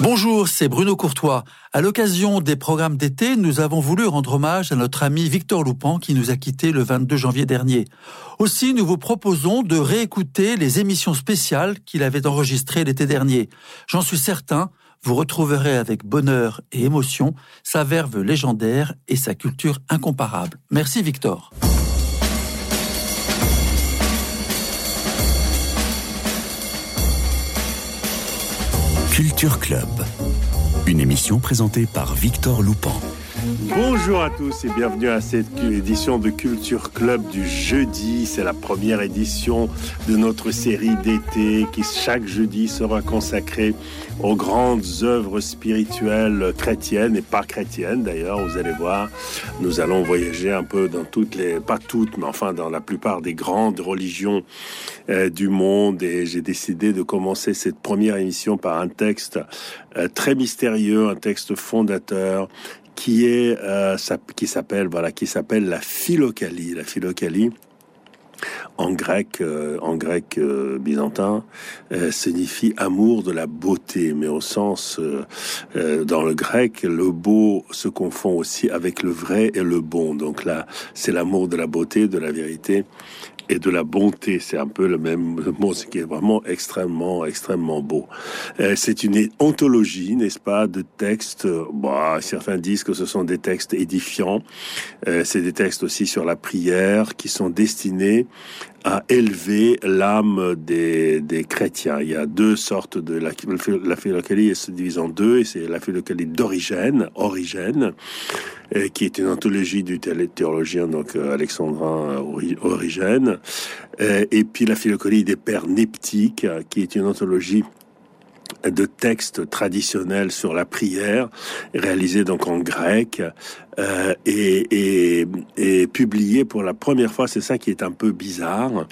Bonjour, c'est Bruno Courtois. À l'occasion des programmes d'été, nous avons voulu rendre hommage à notre ami Victor Loupan qui nous a quittés le 22 janvier dernier. Aussi, nous vous proposons de réécouter les émissions spéciales qu'il avait enregistrées l'été dernier. J'en suis certain, vous retrouverez avec bonheur et émotion sa verve légendaire et sa culture incomparable. Merci Victor. Culture Club, une émission présentée par Victor Loupan. Bonjour à tous et bienvenue à cette édition de Culture Club du jeudi. C'est la première édition de notre série d'été qui chaque jeudi sera consacrée aux grandes œuvres spirituelles chrétiennes et pas chrétiennes d'ailleurs. Vous allez voir, nous allons voyager un peu dans toutes les, pas toutes, mais enfin dans la plupart des grandes religions euh, du monde. Et j'ai décidé de commencer cette première émission par un texte euh, très mystérieux, un texte fondateur qui est euh, qui s'appelle voilà qui s'appelle la philocalie. La philocalie en grec, euh, en grec euh, byzantin, signifie amour de la beauté, mais au sens, dans le grec, le beau se confond aussi avec le vrai et le bon. Donc là, c'est l'amour de la beauté, de la vérité et de la bonté. C'est un peu le même mot, ce qui est vraiment extrêmement, extrêmement beau. Euh, c'est une ontologie, n'est-ce pas, de textes. Bah, certains disent que ce sont des textes édifiants. Euh, c'est des textes aussi sur la prière qui sont destinés à élever l'âme des, des chrétiens. Il y a deux sortes de la, la philocalie se divise en deux et c'est la philocalie d'origine, origine, euh, qui est une anthologie du théologien donc euh, alexandrin Origène, euh, et puis la philocalie des pères neptiques, qui est une anthologie de textes traditionnels sur la prière, réalisés donc en grec et, et, et publiés pour la première fois. C'est ça qui est un peu bizarre,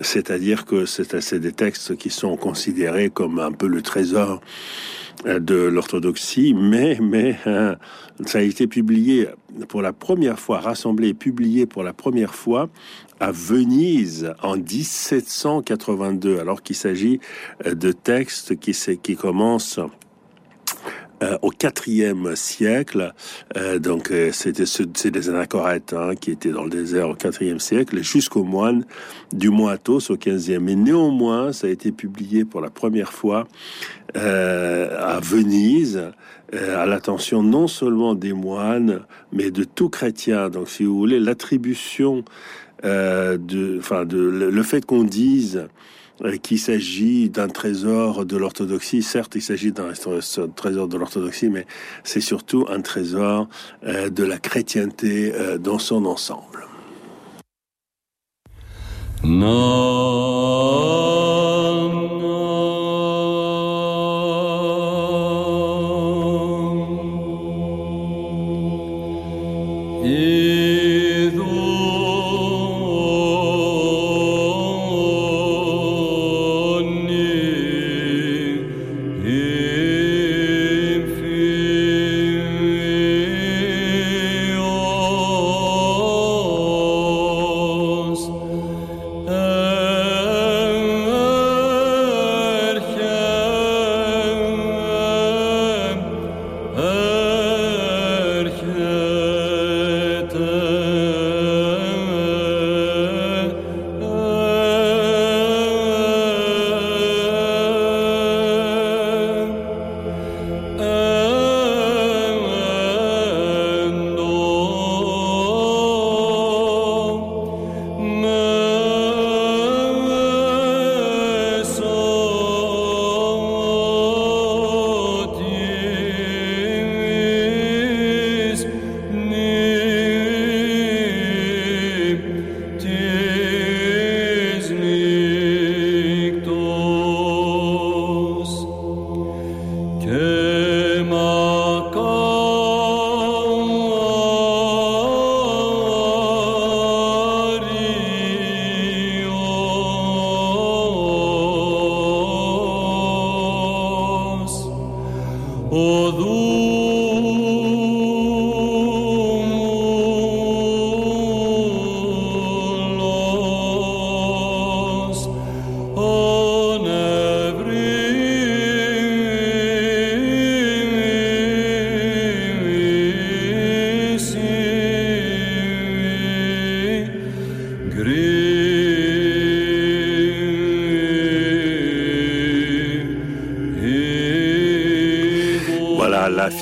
c'est-à-dire que c'est des textes qui sont considérés comme un peu le trésor de l'orthodoxie, mais mais hein, ça a été publié pour la première fois, rassemblé et publié pour la première fois à Venise en 1782, alors qu'il s'agit euh, de textes qui, qui commencent euh, au quatrième siècle. Euh, donc c'était c'est des anachorètes hein, qui étaient dans le désert au quatrième siècle jusqu'au moine du Moatos au quinzième. Mais néanmoins, ça a été publié pour la première fois à Venise à l'attention non seulement des moines, mais de tout chrétien. Donc, si vous voulez, l'attribution euh, de, enfin, de, le, fait qu'on dise euh, euh, qu'il s'agit d'un trésor de l'orthodoxie. Certes, il s'agit d'un trésor de l'orthodoxie, mais c'est surtout un trésor euh, de la chrétienté euh, dans son ensemble. Non.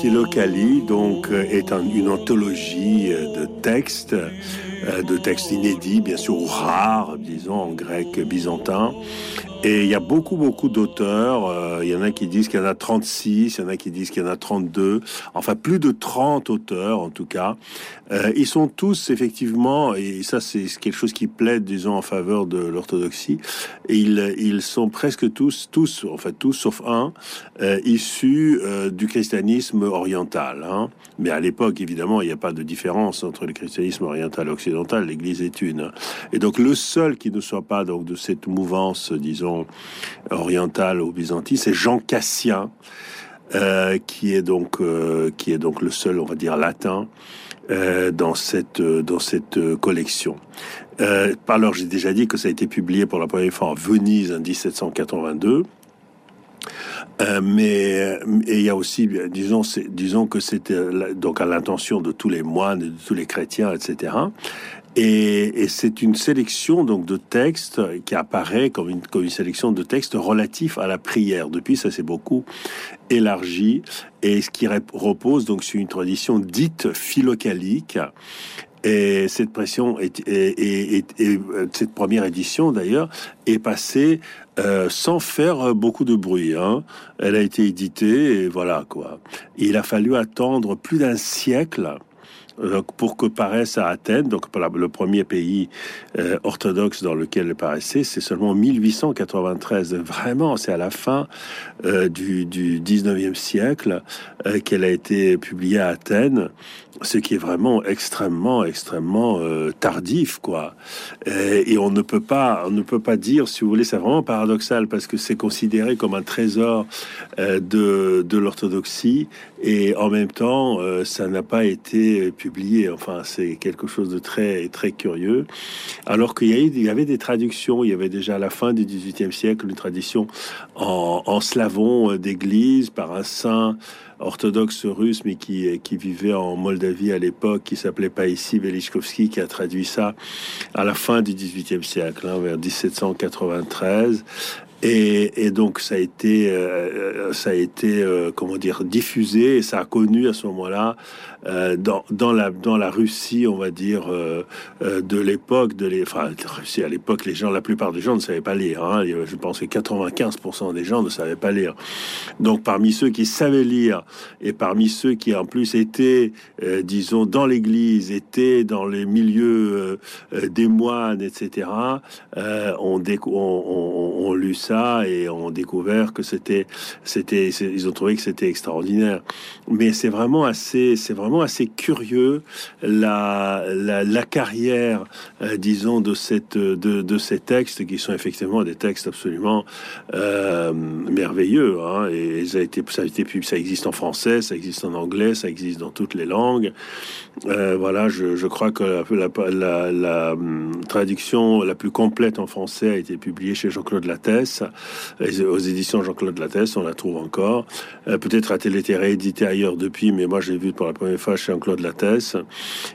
Philocalie donc est une anthologie de textes, de textes inédits, bien sûr, ou rares, disons, en grec byzantin, et il y a beaucoup, beaucoup d'auteurs. Euh, il y en a qui disent qu'il y en a 36, il y en a qui disent qu'il y en a 32. Enfin, plus de 30 auteurs, en tout cas. Euh, ils sont tous, effectivement, et ça, c'est quelque chose qui plaide, disons, en faveur de l'orthodoxie. Ils, ils sont presque tous, tous, en fait, tous, sauf un, euh, issus euh, du christianisme oriental. Hein. Mais à l'époque, évidemment, il n'y a pas de différence entre le christianisme oriental et occidental. L'Église est une. Et donc, le seul qui ne soit pas donc de cette mouvance, disons, orientale ou byzantine, c'est Jean Cassien, euh, qui est donc euh, qui est donc le seul, on va dire, latin euh, dans cette dans cette collection. alors j'ai déjà dit que ça a été publié pour la première fois en Venise en 1782. mais il y a aussi, disons, disons que c'était donc à l'intention de tous les moines, de tous les chrétiens, etc. Et, c'est une sélection donc de textes qui apparaît comme une, sélection de textes relatifs à la prière. Depuis, ça s'est beaucoup élargi et ce qui repose donc sur une tradition dite philocalique. Et cette pression est, et, cette première édition d'ailleurs est passée euh, sans faire beaucoup de bruit. Hein. Elle a été éditée et voilà quoi. Il a fallu attendre plus d'un siècle euh, pour que paraisse à Athènes, donc le premier pays euh, orthodoxe dans lequel elle paraissait, c'est seulement 1893. Vraiment, c'est à la fin euh, du, du 19e siècle qu'elle a été publiée à Athènes ce qui est vraiment extrêmement, extrêmement euh, tardif, quoi. Et, on ne peut pas, on ne peut pas dire, si vous voulez, c'est vraiment paradoxal parce que c'est considéré comme un trésor euh, de, de l'orthodoxie et en même temps, euh, ça n'a pas été publié. Enfin, c'est quelque chose de très, très curieux. Alors qu'il y, avait des traductions, il y avait déjà à la fin du XVIIIe siècle une tradition en, slavon d'église par un saint orthodoxe russe, mais qui, qui vivait en Moldavie à l'époque, qui s'appelait Païssi Velichkovski, qui a traduit ça à la fin du XVIIIe siècle, hein, vers 1793. Et, donc ça a été, euh, ça a été, euh, comment dire, diffusé et ça a connu à ce moment-là euh, dans, la, Russie, on va dire, de l'époque, de les, enfin, Russie à l'époque, les gens, la plupart des gens ne savaient pas lire. Hein. Je pense que 95% des gens ne savaient pas lire. Donc, parmi ceux qui savaient lire et parmi ceux qui en plus étaient, disons, dans l'Église, étaient dans les milieux des moines, etc., on, on, lu ça et ont découvert que c'était, c'était, ils ont trouvé que c'était extraordinaire. Mais c'est vraiment assez, c'est vraiment assez curieux la, carrière, euh, disons, de, ces textes qui sont effectivement des textes absolument euh, merveilleux. Hein, et ça a été, ça a été, ça existe en français, ça existe en anglais, ça existe dans toutes les langues. Euh, voilà, je, crois que la, la, la, hum, traduction la plus complète en français a été publiée chez Jean-Claude Lattès, aux éditions Jean-Claude Lattès, on la trouve encore. Peut-être a-t-elle été rééditée ailleurs depuis, mais moi j'ai vu pour la première fois chez Jean-Claude Lattès.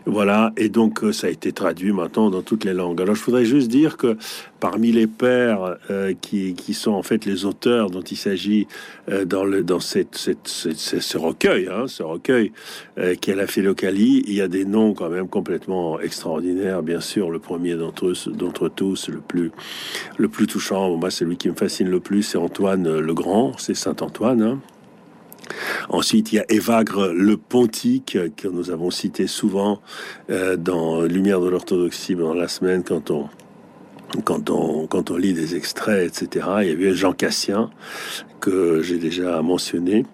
Voilà, et donc ça a été traduit maintenant dans toutes les langues. Alors je voudrais juste dire que parmi les pères euh, qui, qui, sont en fait les auteurs dont il s'agit euh, dans, le, dans cette, ce recueil, hein, ce recueil euh, qui est la Philocalie, il y a des noms quand même complètement extraordinaires. Bien sûr, le premier d'entre d'entre tous, le plus, le plus touchant, moi, celui qui me fascine le plus, c'est Antoine le Grand, c'est Saint Antoine. Hein. Ensuite, il y a Évagre le Pontique, que nous avons cité souvent euh, dans Lumière de l'orthodoxie dans la semaine quand on quand on, quand on lit des extraits, etc. Il y a eu Jean Cassien, que j'ai déjà mentionné.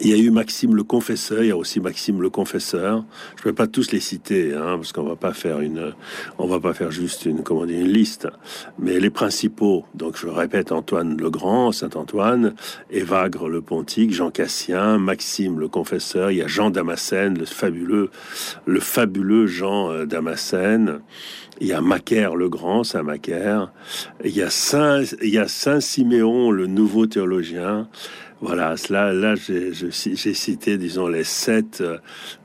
Il y a eu Maxime le Confesseur, il y a aussi Maxime le Confesseur. Je ne vais pas tous les citer, hein, parce qu'on va pas faire une, on va pas faire juste une, comment dire, une liste. Mais les principaux, donc je répète, Antoine le Grand, Saint Antoine, Évagre le Pontique, Jean Cassien, Maxime le Confesseur. Il y a Jean Damascène, le fabuleux, le fabuleux Jean euh, Damascène. Il y a Macaire le Grand, Saint Macaire. Il y a Saint, il y a Saint Siméon, le nouveau théologien. Voilà, là, là j'ai cité, disons, les sept,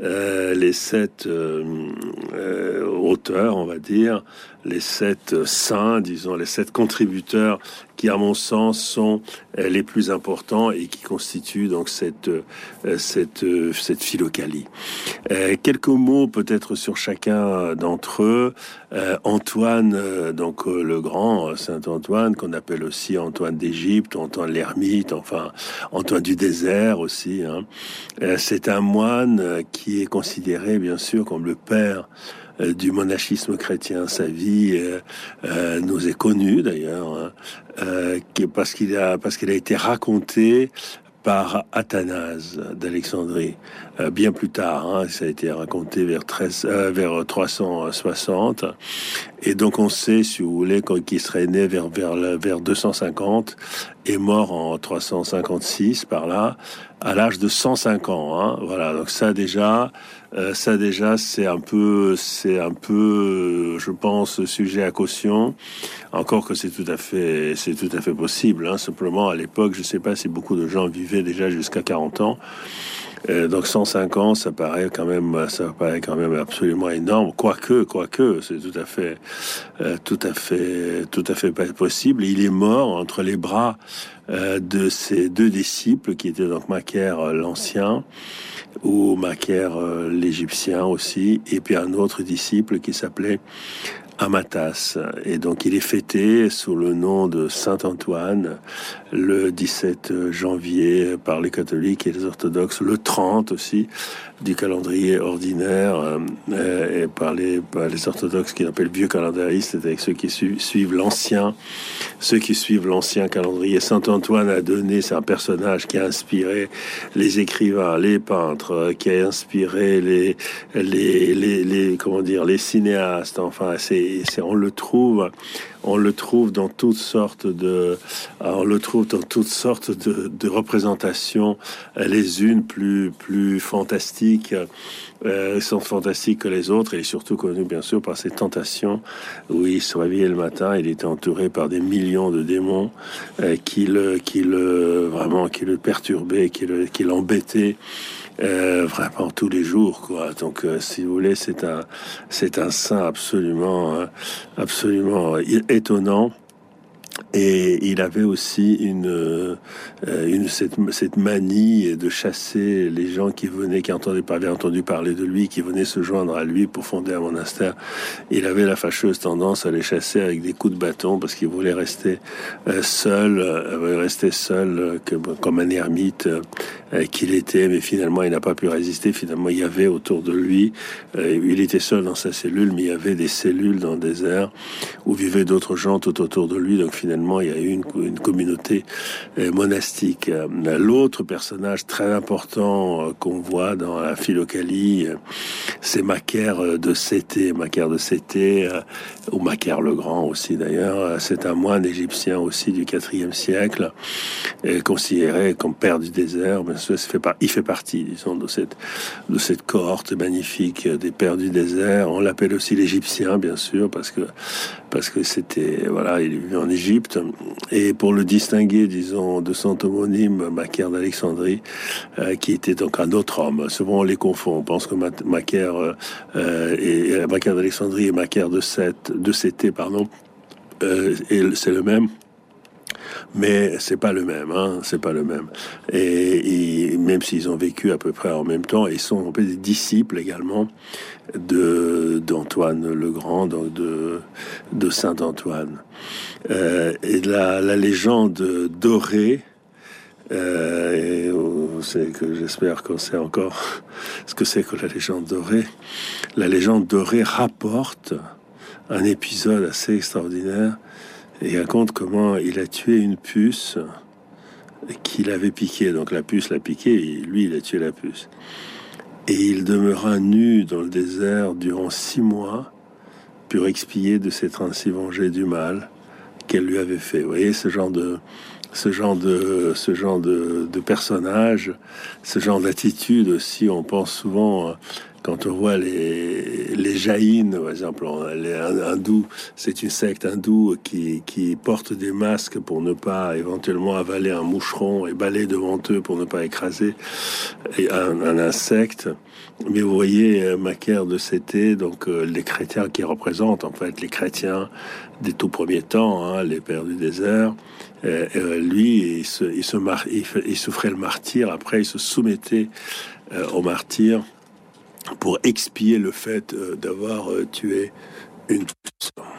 euh, les sept euh, euh, auteurs, on va dire, les sept saints, disons, les sept contributeurs qui, à mon sens, sont euh, les plus importants et qui constituent donc cette euh, cette euh, cette philocalie. quelques mots peut-être sur chacun d'entre eux. Antoine, donc le grand Saint Antoine, qu'on appelle aussi Antoine d'Égypte, Antoine l'ermite, enfin Antoine du désert aussi. Hein. C'est un moine qui est considéré bien sûr comme le père du monachisme chrétien. Sa vie euh, euh, nous est connue d'ailleurs, hein, parce qu'il a parce qu'il a été raconté par Athanase d'Alexandrie. bien plus tard, hein, ça a été raconté vers, 13, vers 360. Et donc on sait, si vous voulez, qu'il serait né vers, vers, vers 250 et mort en 356 par là, à l'âge de 105 ans. Hein. Voilà, donc ça déjà, euh, ça déjà, c'est un peu, c'est un peu, je pense, sujet à caution. Encore que c'est tout à fait, c'est tout à fait possible. Hein. Simplement, à l'époque, je sais pas si beaucoup de gens vivaient déjà jusqu'à 40 ans. Euh, donc 105 ans, ça paraît quand même, ça paraît quand même absolument énorme. Quoique, quoique, c'est tout à fait, euh, tout à fait, tout à fait pas possible. Il est mort entre les bras de ses deux disciples, qui étaient donc Macaire l'ancien ou Macaire euh, l'Égyptien aussi, et puis un autre disciple qui s'appelait Amatas. Et donc il est fêté sous le nom de Saint Antoine le 17 janvier par les catholiques et les orthodoxes, le 30 aussi du calendrier ordinaire euh, et par les, les orthodoxes qui l'appellent vieux calendariste, avec ceux qui suivent l'ancien, ceux qui suivent l'ancien calendrier. Saint Antoine a donné, c'est un personnage qui a inspiré les écrivains, les peintres, qui a inspiré les, les comment dire, les cinéastes. Enfin, c'est, on le trouve on le trouve dans toutes sortes de, on le trouve dans toutes sortes de, représentations, les unes plus plus fantastiques, euh, sont fantastiques que les autres, et surtout connu bien sûr par ses tentations où il se réveillait le matin, il était entouré par des millions de démons euh, qui le, qui le vraiment qui le perturbaient, qui le, qui l'embêtaient. Euh, vraiment tous les jours, quoi. Donc, euh, si vous voulez, c'est un, c'est un saint absolument, euh, absolument étonnant. Et il avait aussi une, euh, une cette, cette, manie de chasser les gens qui venaient, qui entendaient parler, entendu parler de lui, qui venaient se joindre à lui pour fonder un monastère. Il avait la fâcheuse tendance à les chasser avec des coups de bâton parce qu'il voulait rester euh, seul, euh, rester seul comme un ermite qu'il était. Mais finalement, il n'a pas pu résister. Finalement, il y avait autour de lui, il était seul dans sa cellule, mais il y avait des cellules dans le désert où vivaient d'autres gens tout autour de lui. Donc finalement il y a eu une, communauté euh, monastique. Euh, l'autre personnage très important euh, qu'on voit dans la philocalie, c'est Macaire de Cété. Macaire de Cété, ou Macaire le Grand aussi d'ailleurs, c'est un moine égyptien aussi du IVe siècle, considéré comme père du désert. Il fait partie, disons, de cette, de cette cohorte magnifique des pères du désert. On l'appelle aussi l'Égyptien, bien sûr, parce que parce que c'était voilà, il vivait en Égypte et pour le distinguer, disons, de son homonyme Macaire d'Alexandrie, euh, qui était donc un autre homme. Souvent on les confond. On pense que Macaire euh, et euh, Macaire d'Alexandrie et Macaire de Sète, de pardon, et c'est le même mais c'est pas le même, hein, c'est pas le même. Et, même s'ils ont vécu à peu près en même temps, ils sont des disciples également de d'Antoine le Grand, donc de de Saint Antoine. Euh, et la, la légende dorée. Euh, c'est que j'espère qu'on sait encore ce que c'est que la légende dorée. La légende dorée rapporte un épisode assez extraordinaire il raconte comment il a tué une puce qu'il avait piquée. Donc la puce l'a piqué et lui, il a tué la puce. Et il demeura nu dans le désert durant six mois pour expier de s'être ainsi vengé du mal qu'elle lui avait fait. Vous voyez ce genre de ce genre de ce genre de, de personnage, ce genre d'attitude aussi. On pense souvent quand on voit les, jaïnes, par exemple, les hindous, c'est une secte hindoue qui, porte des masques pour ne pas éventuellement avaler un moucheron et balayer devant eux pour ne pas écraser un, insecte. Mais vous voyez, euh, Macaire de Cété, donc euh, les chrétiens qui représentent en fait les chrétiens des tout premiers temps, hein, les pères du désert, euh, lui, il se, il, se il, souffrait le martyr, après il se soumettait au martyr pour expier le fait d'avoir tué une personne.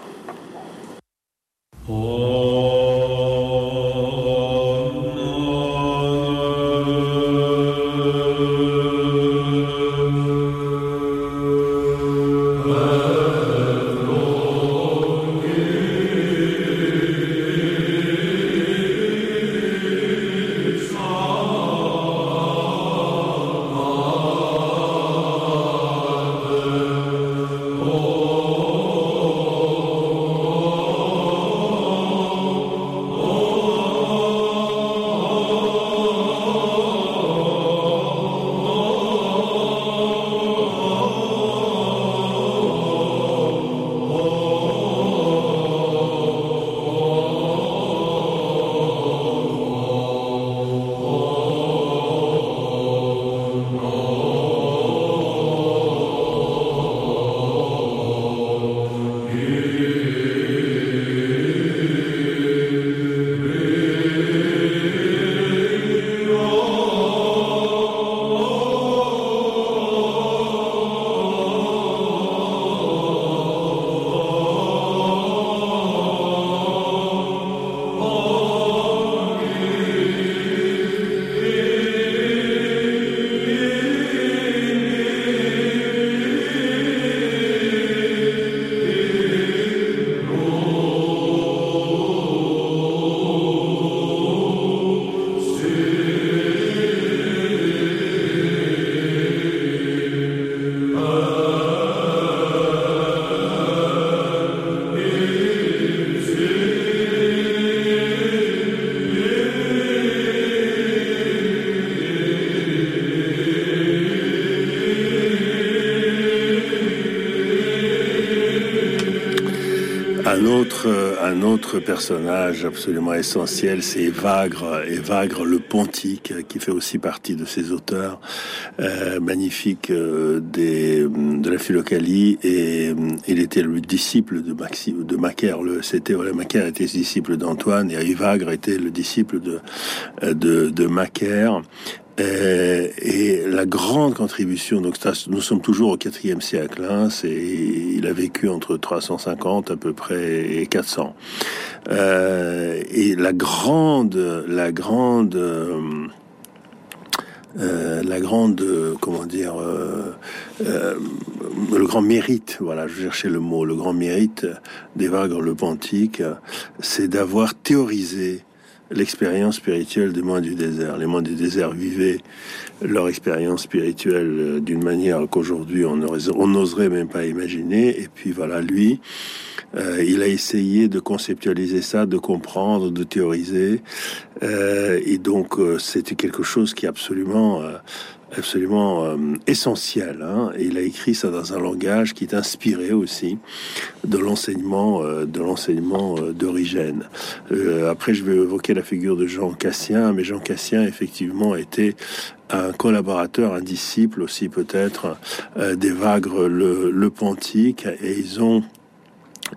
Personnage absolument essentiel, c'est Evagre, Evagre le Pontique, qui fait aussi partie de ces auteurs euh, magnifiques euh, des, de la Philocalie. Et euh, il était le disciple de, Maxi, de Macaire. C'était voilà, Macaire était disciple d'Antoine et Evagre était le disciple de, de, de Macaire. Euh, et la grande contribution, donc nous sommes toujours au IVe siècle, hein, c'est, il a vécu entre 350 à peu près et 400. Euh, et la grande, la grande, euh, la grande, comment dire, le grand mérite, voilà, je cherchais le mot, le grand mérite d'Evagre le Pontique, c'est d'avoir théorisé l'expérience spirituelle des moines du désert. Les moines du désert vivaient leur expérience spirituelle euh, d'une manière qu'aujourd'hui on n'oserait même pas imaginer. Et puis voilà, lui, euh, il a essayé de conceptualiser ça, de comprendre, de théoriser. Euh, et donc c'était quelque chose qui absolument absolument euh, essentiel. Hein. Et il a écrit ça dans un langage qui est inspiré aussi de l'enseignement euh, de l'enseignement euh, d'origine. après, je vais évoquer la figure de Jean Cassien, mais Jean Cassien effectivement était un collaborateur, un disciple aussi peut-être d'Evagre le, le Pontique, et ils ont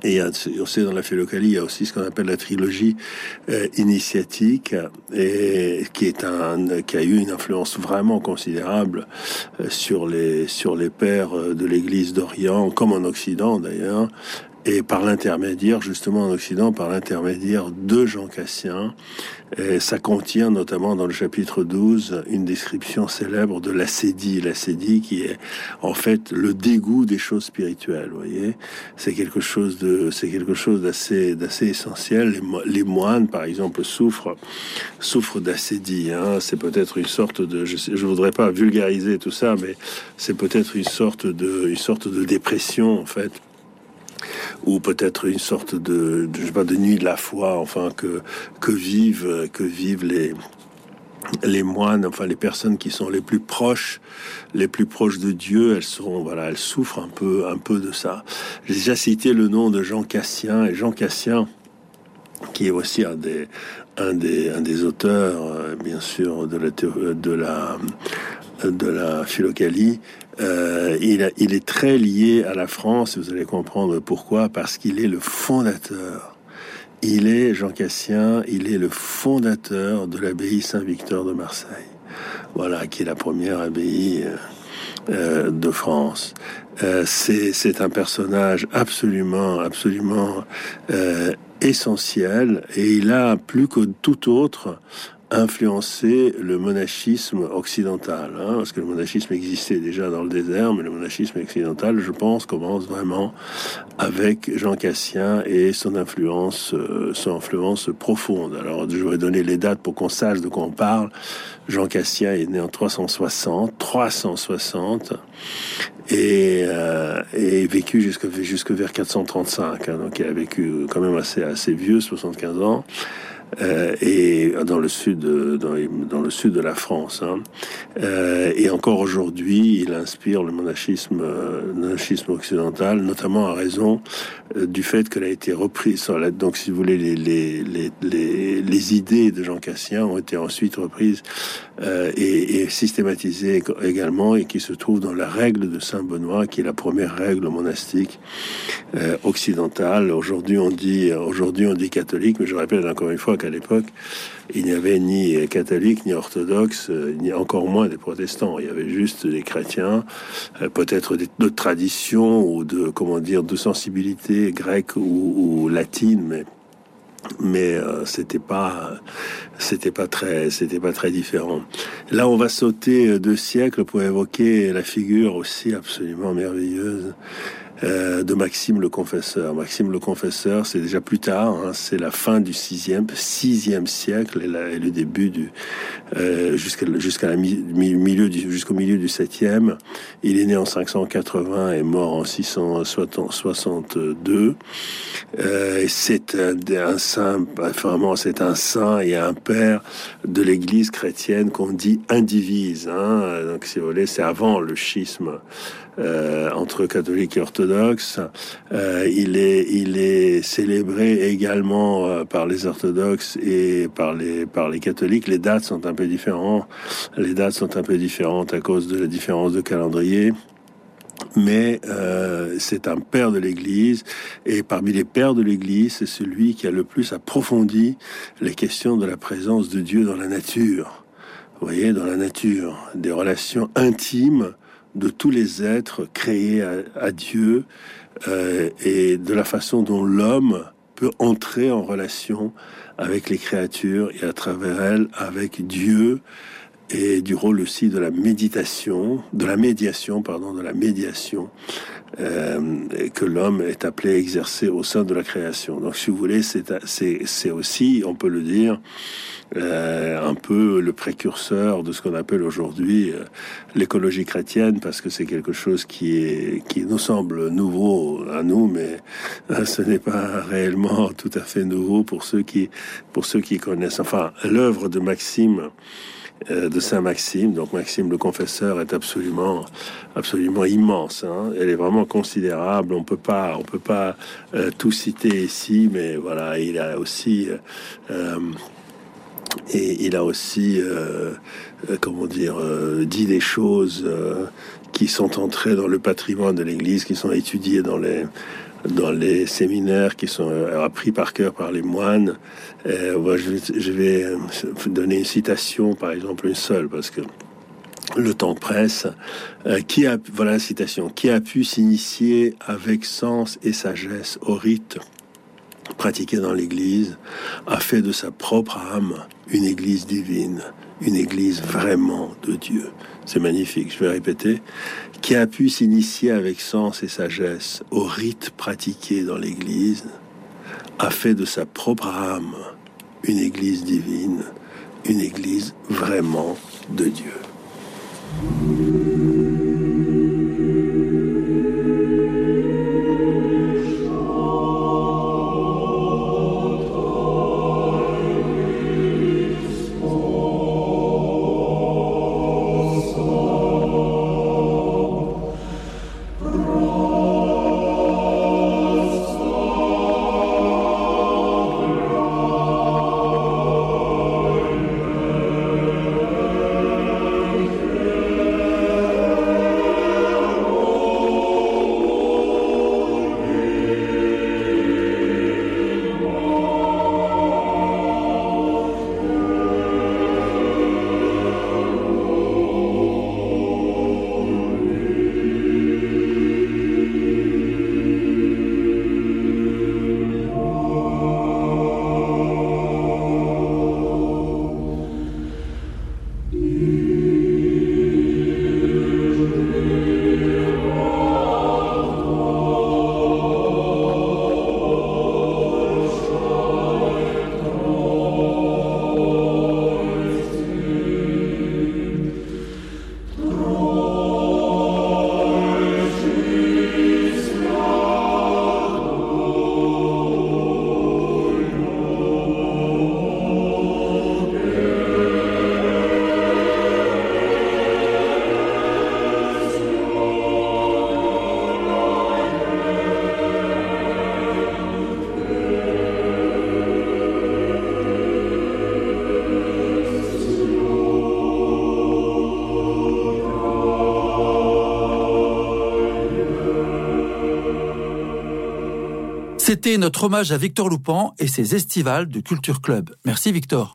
et on sait dans la philocalie, il y a aussi ce qu'on appelle la trilogie euh, initiatique, et qui est un, qui a eu une influence vraiment considérable euh, sur les sur les pères euh, de l'Église d'Orient, comme en Occident d'ailleurs, et par l'intermédiaire, justement en Occident, par l'intermédiaire de Jean Cassien. Et ça contient notamment dans le chapitre 12 une description célèbre de l'acédie. L'acédie qui est en fait le dégoût des choses spirituelles. Vous voyez, c'est quelque chose de, c'est quelque chose d'assez, d'assez essentiel. Les, moines, par exemple, souffrent, souffrent d'acédie. Hein. C'est peut-être une sorte de, je, sais, je voudrais pas vulgariser tout ça, mais c'est peut-être une sorte de, une sorte de dépression en fait ou peut-être une sorte de, de, je sais pas, de nuit de la foi, enfin que que vivent que vivent les les moines, enfin les personnes qui sont les plus proches, les plus proches de Dieu, elles sont, voilà, elles souffrent un peu, un peu de ça. J'ai déjà cité le nom de Jean Cassien et Jean Cassien, qui est aussi un des, un des, un des auteurs, euh, bien sûr, de la, de la, de la philocalie. Euh, il, il est très lié à la France, vous allez comprendre pourquoi, parce qu'il est le fondateur il est, Jean Cassien, il est le fondateur de l'abbaye Saint-Victor de Marseille. Voilà, qui est la première abbaye euh, euh, de France. Euh, c'est un personnage absolument, absolument essentiel et il a plus que tout autre influencé le monachisme occidental, hein, parce que le monachisme existait déjà dans le désert, mais le monachisme occidental, je pense, commence vraiment avec Jean Cassien et son influence, euh, son influence profonde. Alors, je vais donner les dates pour qu'on sache de quoi on parle. Jean Cassien est né en 360, 360, et, euh, et vécu jusque, jusque vers 435. Hein, donc, il a vécu quand même assez, assez vieux, 75 ans. Euh, et dans le sud, dans, dans, le sud de la France. Hein. Euh, et encore aujourd'hui, il inspire le monachisme, euh, le monachisme occidental, notamment à raison euh, du fait qu'elle a été reprise donc si vous voulez les, idées de Jean Cassien ont été ensuite reprises euh, et, et, systématisées également et qui se trouvent dans la règle de Saint Benoît qui est la première règle monastique euh, occidentale aujourd'hui on dit aujourd'hui on dit catholique mais je répète encore une fois qu'à l'époque il n'y avait ni catholiques, ni orthodoxes, euh, ni encore moins des protestants. Il y avait juste des chrétiens, euh, peut-être d'autres traditions ou de comment dire de sensibilité grecque ou, latine, mais mais euh, c'était pas c'était pas très c'était pas très différent. Là, on va sauter deux siècles pour évoquer la figure aussi absolument merveilleuse euh, de Maxime le Confesseur. Maxime le Confesseur, c'est déjà plus tard, hein, c'est la fin du sixième, sixième siècle et, et le début du euh, jusqu'à jusqu'à la milieu du, jusqu'au milieu du septième. Il est né en 580 et mort en 662. Euh, c'est un, un, saint, vraiment c'est un saint et un père de l'Église chrétienne qu'on dit indivise. Hein. Donc si vous voulez, c'est avant le schisme euh, entre catholiques et orthodoxes. Euh, il est il est célébré également euh, par les orthodoxes et par les par les catholiques. Les dates sont un peu différentes. Les dates sont un peu différentes à cause de la différence de calendrier mais euh, c'est un père de l'Église, et parmi les pères de l'Église, c'est celui qui a le plus approfondi les questions de la présence de Dieu dans la nature. Vous voyez, dans la nature, des relations intimes de tous les êtres créés à, Dieu euh, et de la façon dont l'homme peut entrer en relation avec les créatures et à travers elles avec Dieu et du rôle aussi de la méditation, de la médiation, pardon, de la médiation euh, que l'homme est appelé à exercer au sein de la création. Donc, si vous voulez, c'est aussi, on peut le dire, euh, un peu le précurseur de ce qu'on appelle aujourd'hui euh, l'écologie chrétienne, parce que c'est quelque chose qui est qui nous semble nouveau à nous, mais euh, ce n'est pas réellement tout à fait nouveau pour ceux qui pour ceux qui connaissent. Enfin, l'œuvre de Maxime de Saint Maxime. Donc Maxime le Confesseur est absolument, absolument immense. Hein. Elle est vraiment considérable. On peut pas, on peut pas euh, tout citer ici, mais voilà, il a aussi, euh, et il a aussi, comment dire, dit des choses qui sont entrées dans le patrimoine de l'Église, qui sont étudiées dans les dans les séminaires qui sont euh, appris par cœur par les moines. Euh, je, vais euh, donner une citation, par exemple une seule, parce que le temps presse. qui a, voilà la citation, qui a pu s'initier avec sens et sagesse au rite pratiqué dans l'Église, a fait de sa propre âme une Église divine, une Église vraiment de Dieu. C'est magnifique, je vais répéter qui a pu s'initier avec sens et sagesse au rite pratiqué dans l'Église, a fait de sa propre âme une Église divine, une Église vraiment de Dieu. C'était notre hommage à Victor Loupan et ses estivales de Culture Club. Merci Victor.